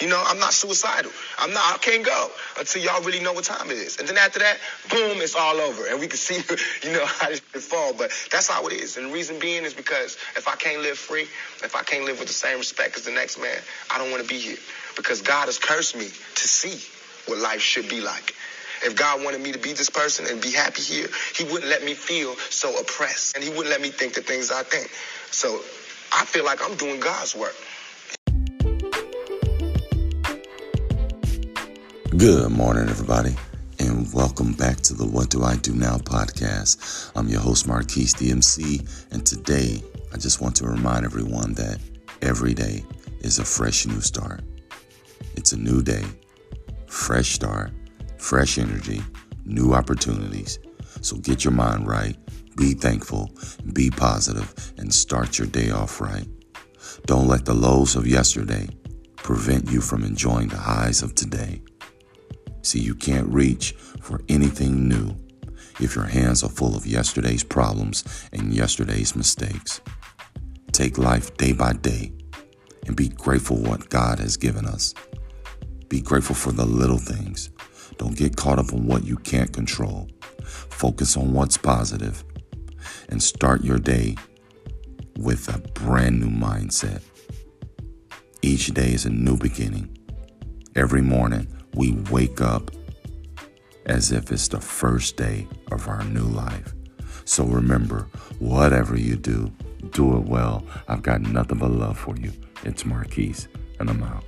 You know, I'm not suicidal. I'm not. I can't go until y'all really know what time it is. And then after that, boom, it's all over, and we can see, you know, how shit fall. But that's how it is. And the reason being is because if I can't live free, if I can't live with the same respect as the next man, I don't want to be here. Because God has cursed me to see what life should be like. If God wanted me to be this person and be happy here, He wouldn't let me feel so oppressed, and He wouldn't let me think the things I think. So I feel like I'm doing God's work. Good morning, everybody, and welcome back to the What Do I Do Now podcast. I'm your host, Marquis DMC, and today I just want to remind everyone that every day is a fresh new start. It's a new day, fresh start, fresh energy, new opportunities. So get your mind right, be thankful, be positive, and start your day off right. Don't let the lows of yesterday prevent you from enjoying the highs of today. See, you can't reach for anything new if your hands are full of yesterday's problems and yesterday's mistakes. Take life day by day and be grateful what God has given us. Be grateful for the little things. Don't get caught up on what you can't control. Focus on what's positive and start your day with a brand new mindset. Each day is a new beginning. Every morning, we wake up as if it's the first day of our new life. So remember, whatever you do, do it well. I've got nothing but love for you. It's Marquis, and I'm out.